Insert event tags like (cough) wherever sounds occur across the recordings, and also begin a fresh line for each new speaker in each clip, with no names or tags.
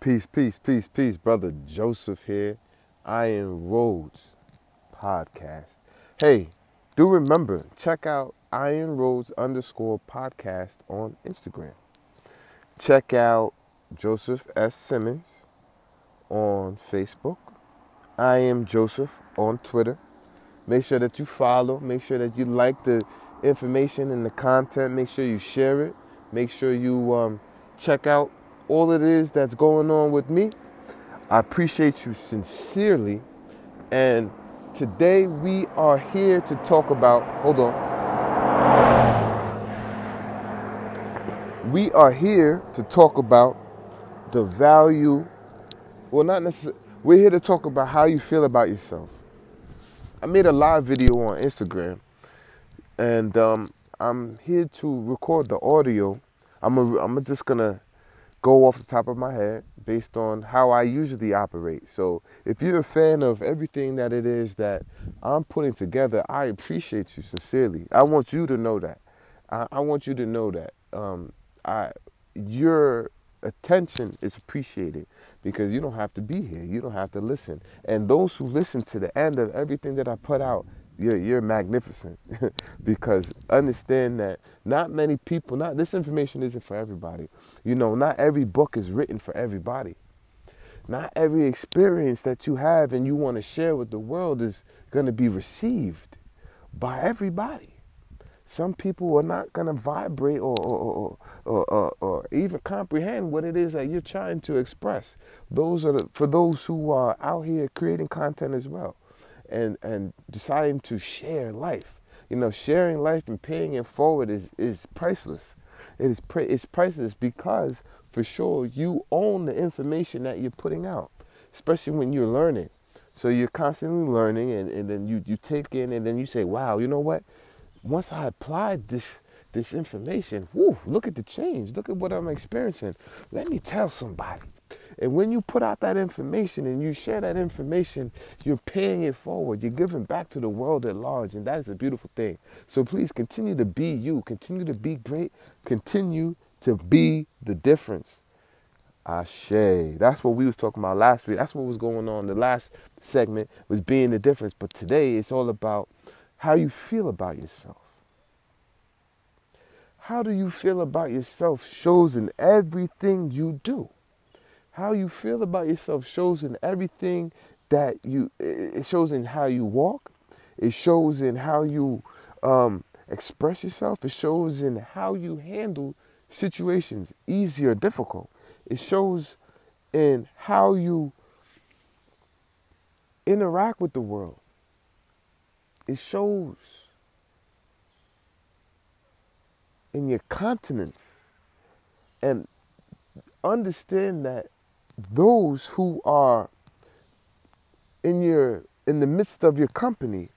Peace, peace, peace, peace, brother Joseph here. Iron Roads podcast. Hey, do remember check out Iron Roads underscore podcast on Instagram. Check out Joseph S. Simmons on Facebook. I am Joseph on Twitter. Make sure that you follow. Make sure that you like the information and the content. Make sure you share it. Make sure you um, check out all it is that's going on with me. I appreciate you sincerely. And today we are here to talk about, hold on. We are here to talk about the value, well, not necessarily, we're here to talk about how you feel about yourself. I made a live video on Instagram and um, I'm here to record the audio. I'm, a, I'm just gonna go off the top of my head based on how I usually operate. So if you're a fan of everything that it is that I'm putting together, I appreciate you sincerely. I want you to know that. I, I want you to know that um, I your attention is appreciated because you don't have to be here. You don't have to listen. And those who listen to the end of everything that I put out, you're, you're magnificent (laughs) because understand that not many people, not this information isn't for everybody. You know, not every book is written for everybody. Not every experience that you have and you want to share with the world is going to be received by everybody. Some people are not going to vibrate or or, or, or, even comprehend what it is that you're trying to express. Those are for those who are out here creating content as well and, and deciding to share life. You know, sharing life and paying it forward is, is priceless. It is it's priceless because for sure you own the information that you're putting out, especially when you're learning. So you're constantly learning and, and then you, you take in and then you say, wow, you know what? Once I applied this this information, whoo, look at the change. Look at what I'm experiencing. Let me tell somebody. And when you put out that information and you share that information, you're paying it forward. You're giving back to the world at large. And that is a beautiful thing. So please continue to be you. Continue to be great. Continue to be the difference. Ashe. That's what we was talking about last week. That's what was going on. The last segment was being the difference. But today it's all about how you feel about yourself. How do you feel about yourself shows in everything you do how you feel about yourself shows in everything that you it shows in how you walk. It shows in how you um, express yourself. It shows in how you handle situations easy or difficult. It shows in how you interact with the world. It shows in your continence and understand that those who are in your in the midst of your company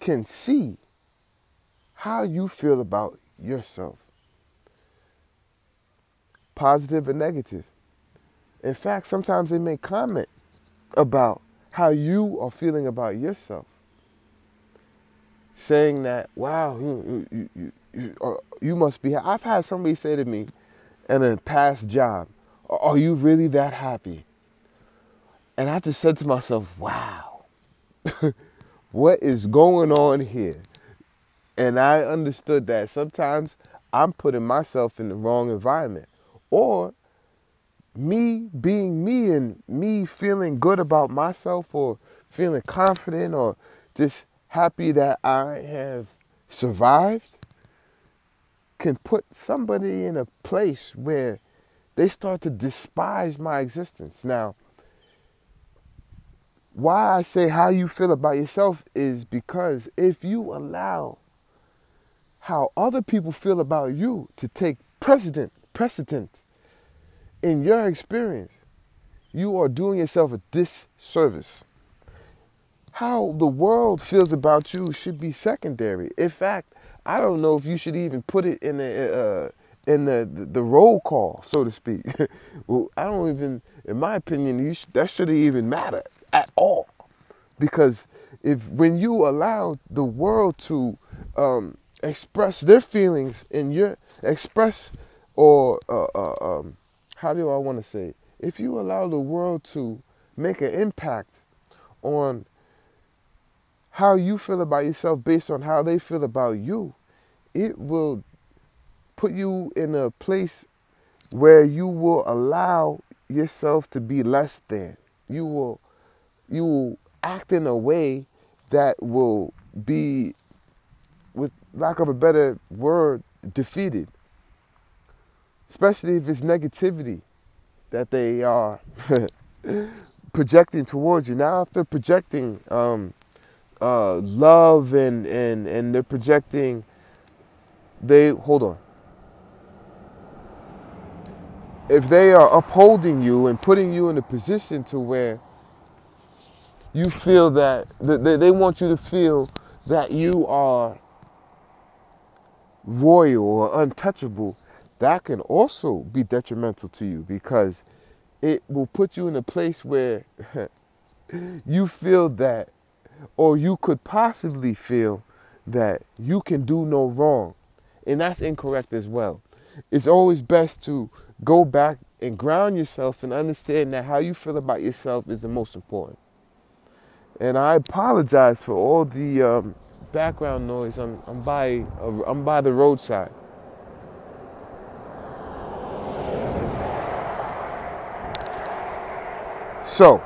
can see how you feel about yourself positive or negative. In fact sometimes they may comment about how you are feeling about yourself saying that wow you, you, you, you, uh, you must be i've had somebody say to me in a past job are you really that happy? And I just said to myself, wow, (laughs) what is going on here? And I understood that sometimes I'm putting myself in the wrong environment. Or me being me and me feeling good about myself or feeling confident or just happy that I have survived can put somebody in a place where they start to despise my existence. Now, why I say how you feel about yourself is because if you allow how other people feel about you to take precedent, precedent in your experience, you are doing yourself a disservice. How the world feels about you should be secondary. In fact, I don't know if you should even put it in a, uh, in the, the, the roll call, so to speak. (laughs) well, I don't even, in my opinion, sh- that shouldn't even matter at all, because if when you allow the world to um, express their feelings in your express or uh, uh, um, how do I want to say if you allow the world to make an impact on how you feel about yourself based on how they feel about you, it will put you in a place where you will allow yourself to be less than. You will you will act in a way that will be with lack of a better word defeated. Especially if it's negativity that they are (laughs) projecting towards you. Now, if they're projecting um, uh, love and, and, and they're projecting, they, hold on. If they are upholding you and putting you in a position to where you feel that, they, they want you to feel that you are royal or untouchable, that can also be detrimental to you because it will put you in a place where (laughs) you feel that, or you could possibly feel that you can do no wrong. And that's incorrect as well. It's always best to go back and ground yourself and understand that how you feel about yourself is the most important. And I apologize for all the um, background noise. I'm, I'm by I'm by the roadside. So,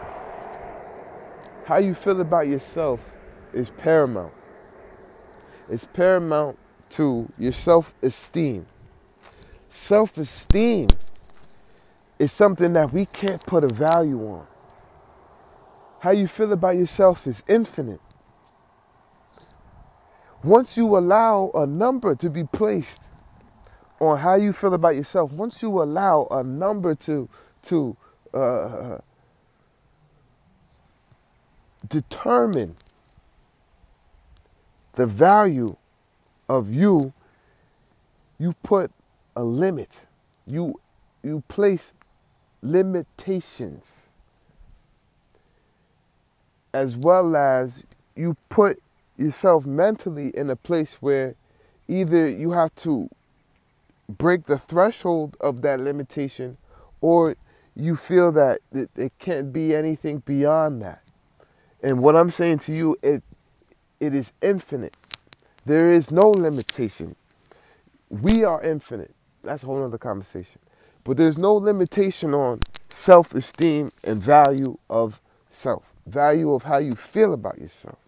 how you feel about yourself is paramount. It's paramount to your self-esteem. Self-esteem is something that we can't put a value on. How you feel about yourself is infinite. Once you allow a number to be placed on how you feel about yourself, once you allow a number to to uh, determine the value of you, you put a limit. You you place limitations as well as you put yourself mentally in a place where either you have to break the threshold of that limitation or you feel that it, it can't be anything beyond that. And what I'm saying to you, it it is infinite. There is no limitation. We are infinite. That's a whole other conversation. But there's no limitation on self esteem and value of self, value of how you feel about yourself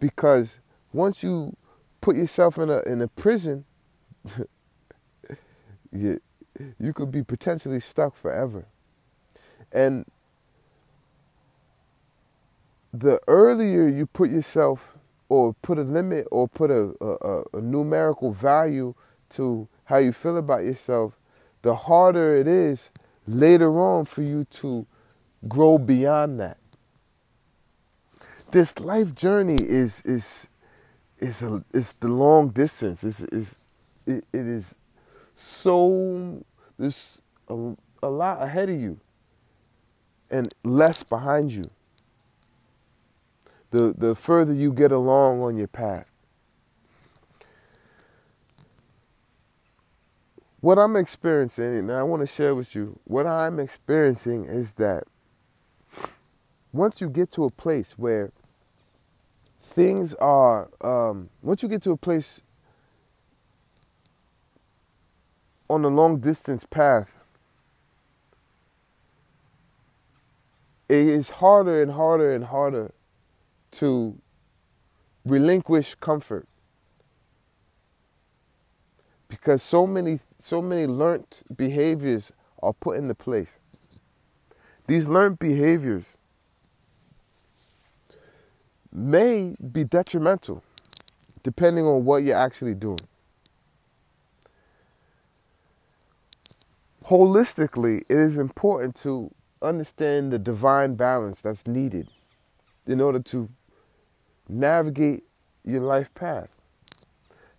because once you put yourself in a in a prison, (laughs) you you could be potentially stuck forever. And the earlier you put yourself or put a limit or put a, a, a, numerical value to how you feel about yourself, the harder it is later on for you to grow beyond that this life journey is is is a, is the long distance. Is is it, it is so there's a, a lot ahead of you and less behind you. The the further you get along on your path. What I'm experiencing, and I want to share with you, what I'm experiencing is that once you get to a place where things are um, once you get to a place on the long distance path it is harder and harder and harder to relinquish comfort. Because so many so many learned behaviors are put into place these learned behaviors may be detrimental depending on what you're actually doing. Holistically, it is important to understand the divine balance that's needed in order to navigate your life path.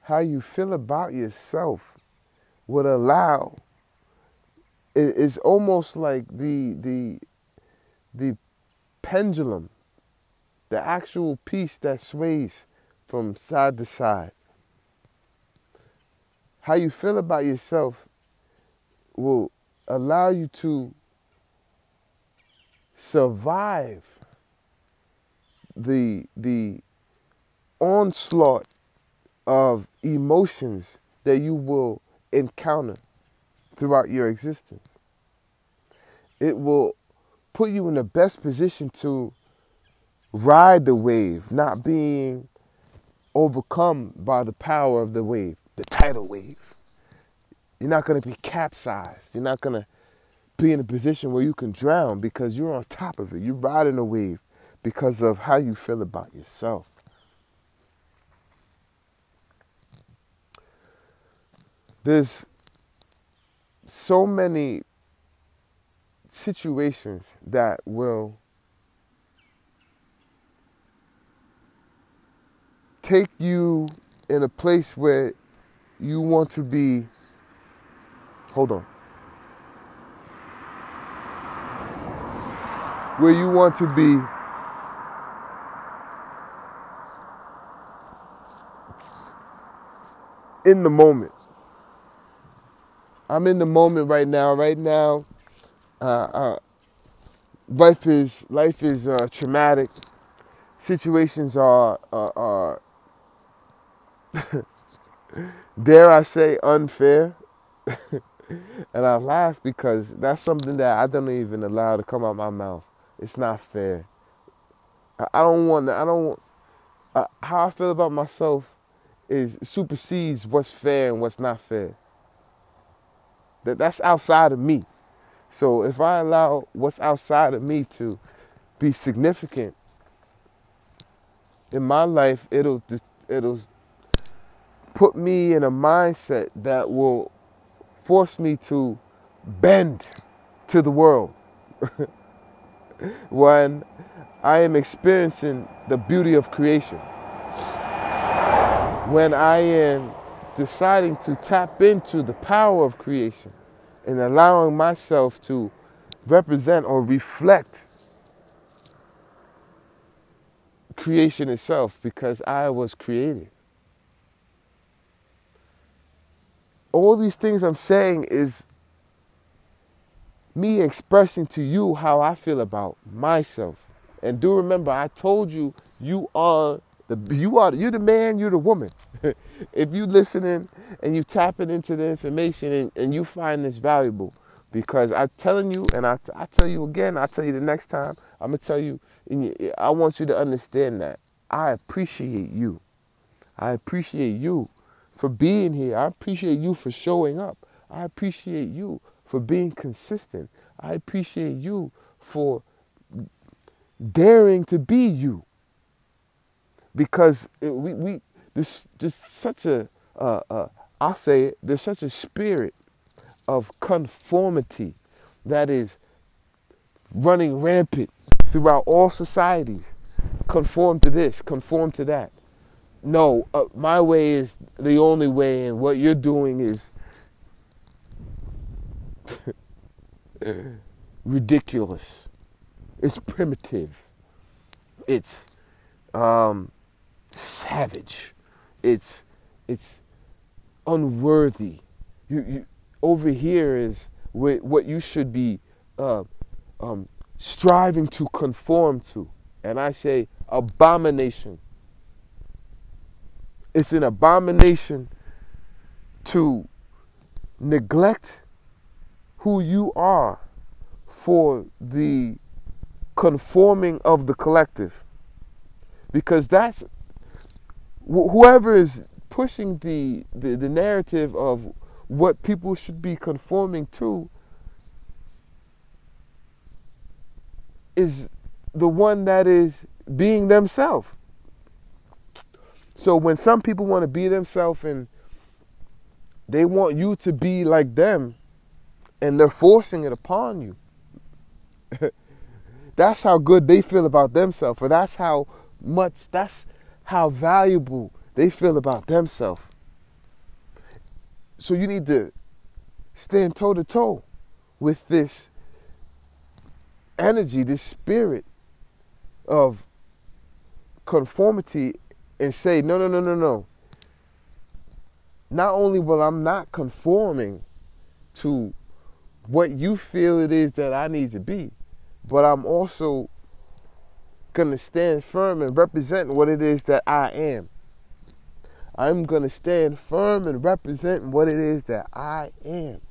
How you feel about yourself would allow it's almost like the the the pendulum the actual piece that sways from side to side. How you feel about yourself will allow you to survive the the onslaught of emotions that you will encounter throughout your existence. It will put you in the best position to ride the wave, not being overcome by the power of the wave, the tidal wave. You're not going to be capsized. You're not going to be in a position where you can drown because you're on top of it. You're riding a wave because of how you feel about yourself. There's so many situations that will take you in a place where you want to be. Hold on. Where you want to be in the moment. I'm in the moment right now. Right now, uh, uh, life is life is uh, traumatic. Situations are are (laughs) dare I say unfair. (laughs) and I laugh because that's something that I don't even allow to come out my mouth. It's not fair. I don't want. I don't. Uh, how I feel about myself is supersedes what's fair and what's not fair. That that's outside of me. So if I allow what's outside of me to be significant in my life, it'll it'll put me in a mindset that will force me to bend to the world. (laughs) when I am experiencing the beauty of creation. When I am deciding to tap into the power of creation and allowing myself to represent or reflect creation itself because I was created. All these things I'm saying is me expressing to you how I feel about myself. And do remember, I told you you are the you are you're the man, you're the woman. (laughs) if you listening and you tapping into the information and, and you find this valuable, because I'm telling you, and I, I tell you again, I tell you the next time, I'm gonna tell you, I want you to understand that I appreciate you. I appreciate you for being here. I appreciate you for showing up. I appreciate you for being consistent. I appreciate you for daring to be you because it, we we there's just such a uh, uh, I'll say it. There's such a spirit of conformity that is running rampant throughout all societies. Conform to this, conform to that. No, uh, my way is the only way, and what you're doing is (laughs) ridiculous. It's primitive. It's um, savage. It's it's unworthy. You, you over here is what you should be uh, um, striving to conform to, and I say abomination. It's an abomination to neglect who you are for the conforming of the collective because that's whoever is pushing the, the, the narrative of what people should be conforming to is the one that is being themselves. So when some people want to be themselves and they want you to be like them and they're forcing it upon you. (laughs) that's how good they feel about themselves, or that's how much, that's how valuable they feel about themselves. So you need to stand toe to toe with this energy, this spirit of conformity and say, no, no, no, no, no. Not only will I'm not conforming to what you feel it is that I need to be, but I'm also going to stand firm and represent what it is that I am. I'm going to stand firm and represent what it is that I am.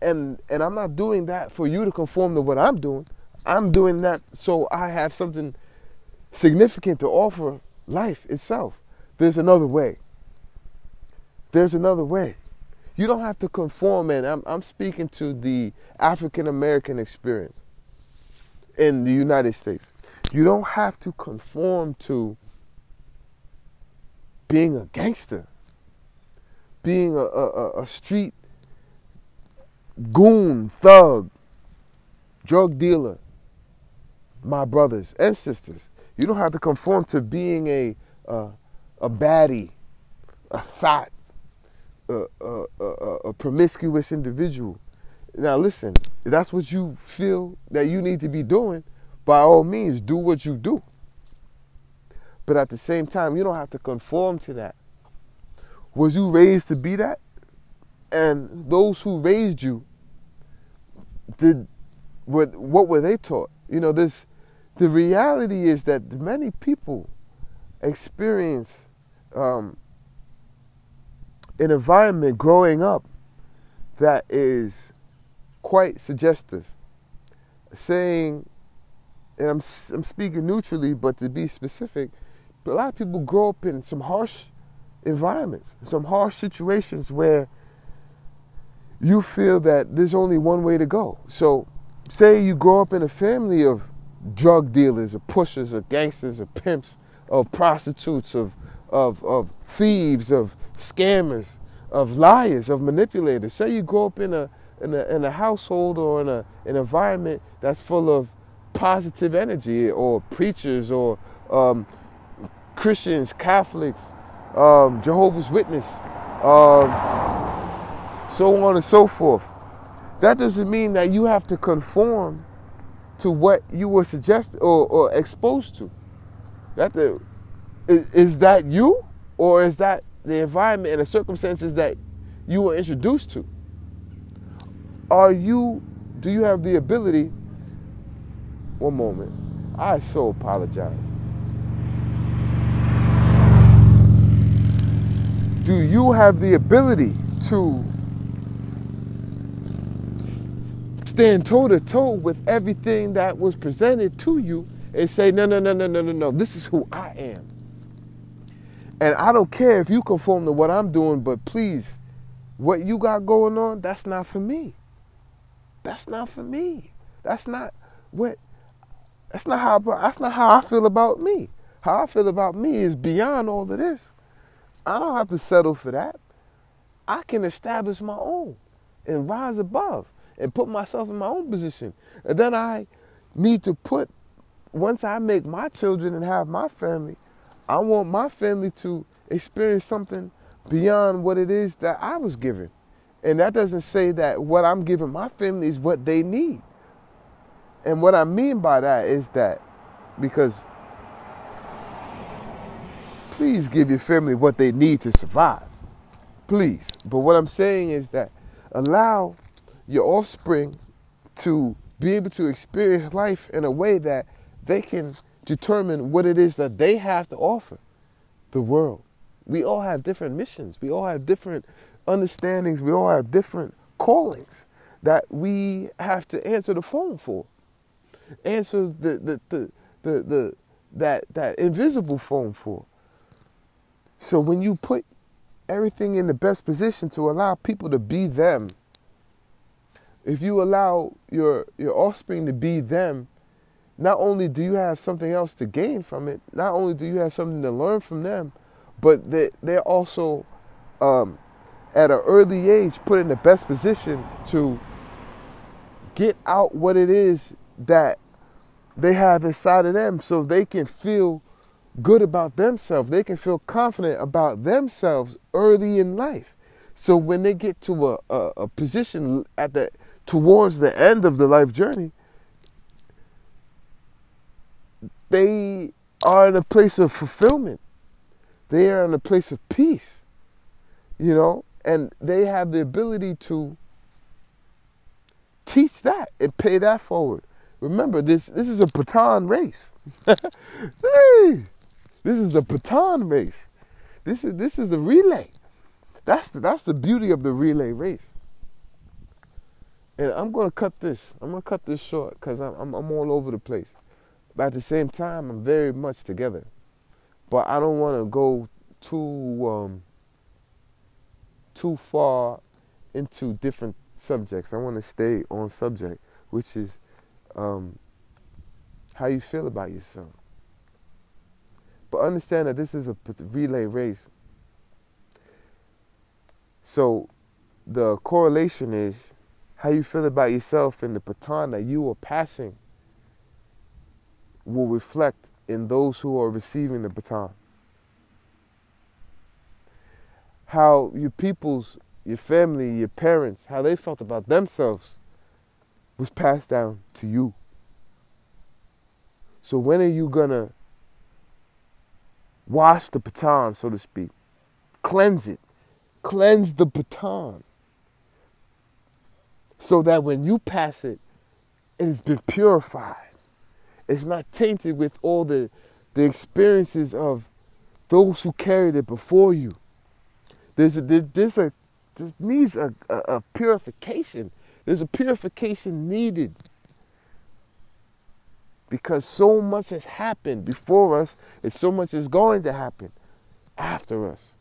And and I'm not doing that for you to conform to what I'm doing. I'm doing that so I have something significant to offer life itself. There's another way. There's another way. You don't have to conform, and I'm, I'm speaking to the African American experience in the United States. You don't have to conform to being a gangster, being a, a, a street goon, thug, drug dealer, my brothers and sisters. You don't have to conform to being a a, a baddie, a thought, a, a, a, a promiscuous individual. Now listen, if that's what you feel that you need to be doing, by all means, do what you do. But at the same time, you don't have to conform to that. Was you raised to be that? And those who raised you, did what what were they taught? You know, this the reality is that many people experience um, an environment growing up that is quite suggestive. Saying, and I'm, I'm speaking neutrally, but to be specific, a lot of people grow up in some harsh environments, some harsh situations where you feel that there's only one way to go. So, say you grow up in a family of drug dealers, or pushers, or gangsters, or pimps, of prostitutes, of, of, of thieves, of scammers, of liars, of manipulators. Say you grow up in a, in a, in a household or in a, an environment that's full of positive energy, or preachers, or um, Christians, Catholics, um, Jehovah's Witness, um, so on and so forth. That doesn't mean that you have to conform to what you were suggested or, or exposed to. That the is, is that you or is that the environment and the circumstances that you were introduced to? Are you do you have the ability one moment. I so apologize. Do you have the ability to stand toe to toe with everything that was presented to you and say, no, no, no, no, no, no, no, this is who I am. And I don't care if you conform to what I'm doing, but please, what you got going on, that's not for me. That's not for me. That's not what that's not how that's not how I feel about me. How I feel about me is beyond all of this. I don't have to settle for that. I can establish my own and rise above and put myself in my own position. And then I need to put once I make my children and have my family, I want my family to experience something beyond what it is that I was given. And that doesn't say that what I'm giving my family is what they need. And what I mean by that is that because please give your family what they need to survive. Please. But what I'm saying is that allow your offspring to be able to experience life in a way that they can determine what it is that they have to offer the world. We all have different missions. We all have different understandings. We all have different callings that we have to answer the phone for. Answer the the the the, the that that invisible phone for. So when you put everything in the best position to allow people to be them, if you allow your your offspring to be them, not only do you have something else to gain from it, not only do you have something to learn from them, but they, they're also um, at an early age put in the best position to get out what it is that they have inside of them so they can feel good about themselves. They can feel confident about themselves early in life. So when they get to a, a, a position at the towards the end of the life journey, they are in a place of fulfillment. They are in a place of peace, you know, and they have the ability to teach that and pay that forward. Remember, this this is a baton race. (laughs) hey, this is a baton race. This is this is a relay. That's the, that's the beauty of the relay race. And I'm gonna cut this. I'm gonna cut this short because I'm, I'm I'm all over the place. But at the same time, I'm very much together. But I don't want to go too um, too far into different subjects. I want to stay on subject, which is um, how you feel about yourself. But understand that this is a relay race. So the correlation is how you feel about yourself and the baton that you are passing will reflect in those who are receiving the baton. How your people's, your family, your parents, how they felt about themselves was passed down to you. So when are you gonna wash the baton, so to speak? Cleanse it. Cleanse the baton. So that when you pass it, it has been purified. It's not tainted with all the, the experiences of those who carried it before you. There's a, there's a, needs a, a, a purification. There's a purification needed because so much has happened before us and so much is going to happen after us.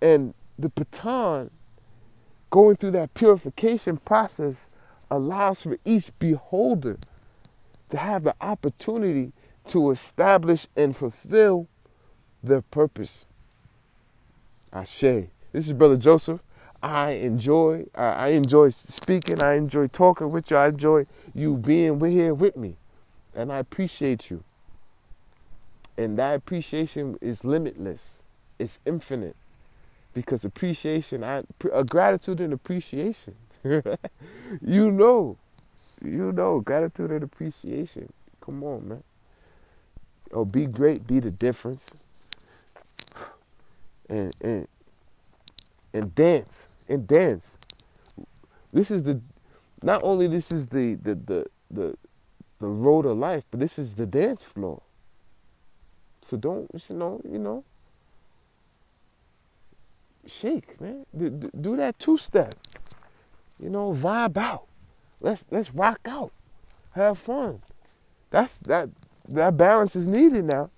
And the baton going through that purification process allows for each beholder to have the opportunity to establish and fulfill their purpose. Ashe. This is Brother Joseph. I enjoy I enjoy speaking. I enjoy talking with you. I enjoy you being here with me. And I appreciate you. And that appreciation is limitless. It's infinite. Because appreciation, I, a uh, gratitude and appreciation. (laughs) you know you know, gratitude and appreciation. Come on, man. Oh, be great, be the difference. And and and dance. And dance. This is the not only this is the the the the, the road of life, but this is the dance floor. So don't you know, you know, shake, man. Do, do that two step. You know, vibe out. Let's let's rock out, have fun. That's that that balance is needed now.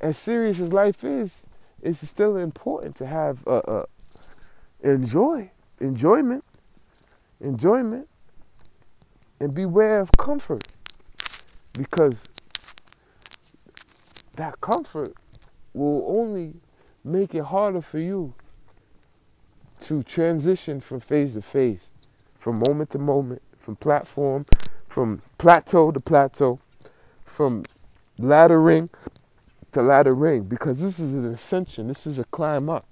As serious as life is, it's still important to have uh, uh, enjoy enjoyment, enjoyment, and beware of comfort, because that comfort will only make it harder for you to transition from phase to phase from moment to moment, from platform, from plateau to plateau, from ladder ring to ladder ring, because this is an ascension. This is a climb up.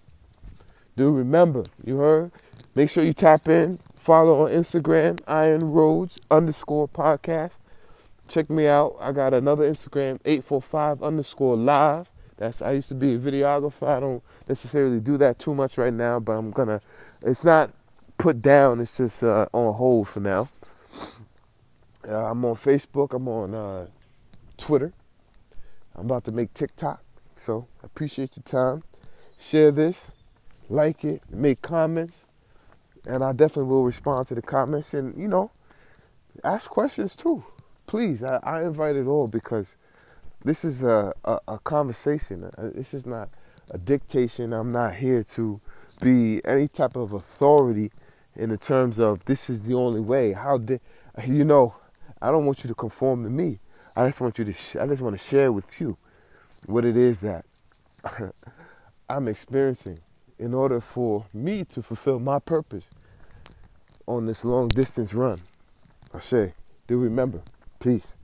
Do remember, you heard? Make sure you tap in. Follow on Instagram, Iron Roads underscore podcast. Check me out. I got another Instagram, 845 underscore live. That's I used to be a videographer. I don't necessarily do that too much right now, but I'm gonna. It's not put down. It's just uh, on hold for now. Uh, I'm on Facebook. I'm on uh, Twitter. I'm about to make TikTok. So I appreciate your time. Share this, like it, make comments, and I definitely will respond to the comments. And you know, ask questions too. Please, I, I invite it all because this is a, a, a conversation. Uh, this is not a dictation. I'm not here to be any type of authority in the terms of this is the only way. How did you know? I don't want you to conform to me. I just want you to. Sh- I just want to share with you what it is that (laughs) I'm experiencing in order for me to fulfill my purpose on this long distance run. I say, do remember. Peace.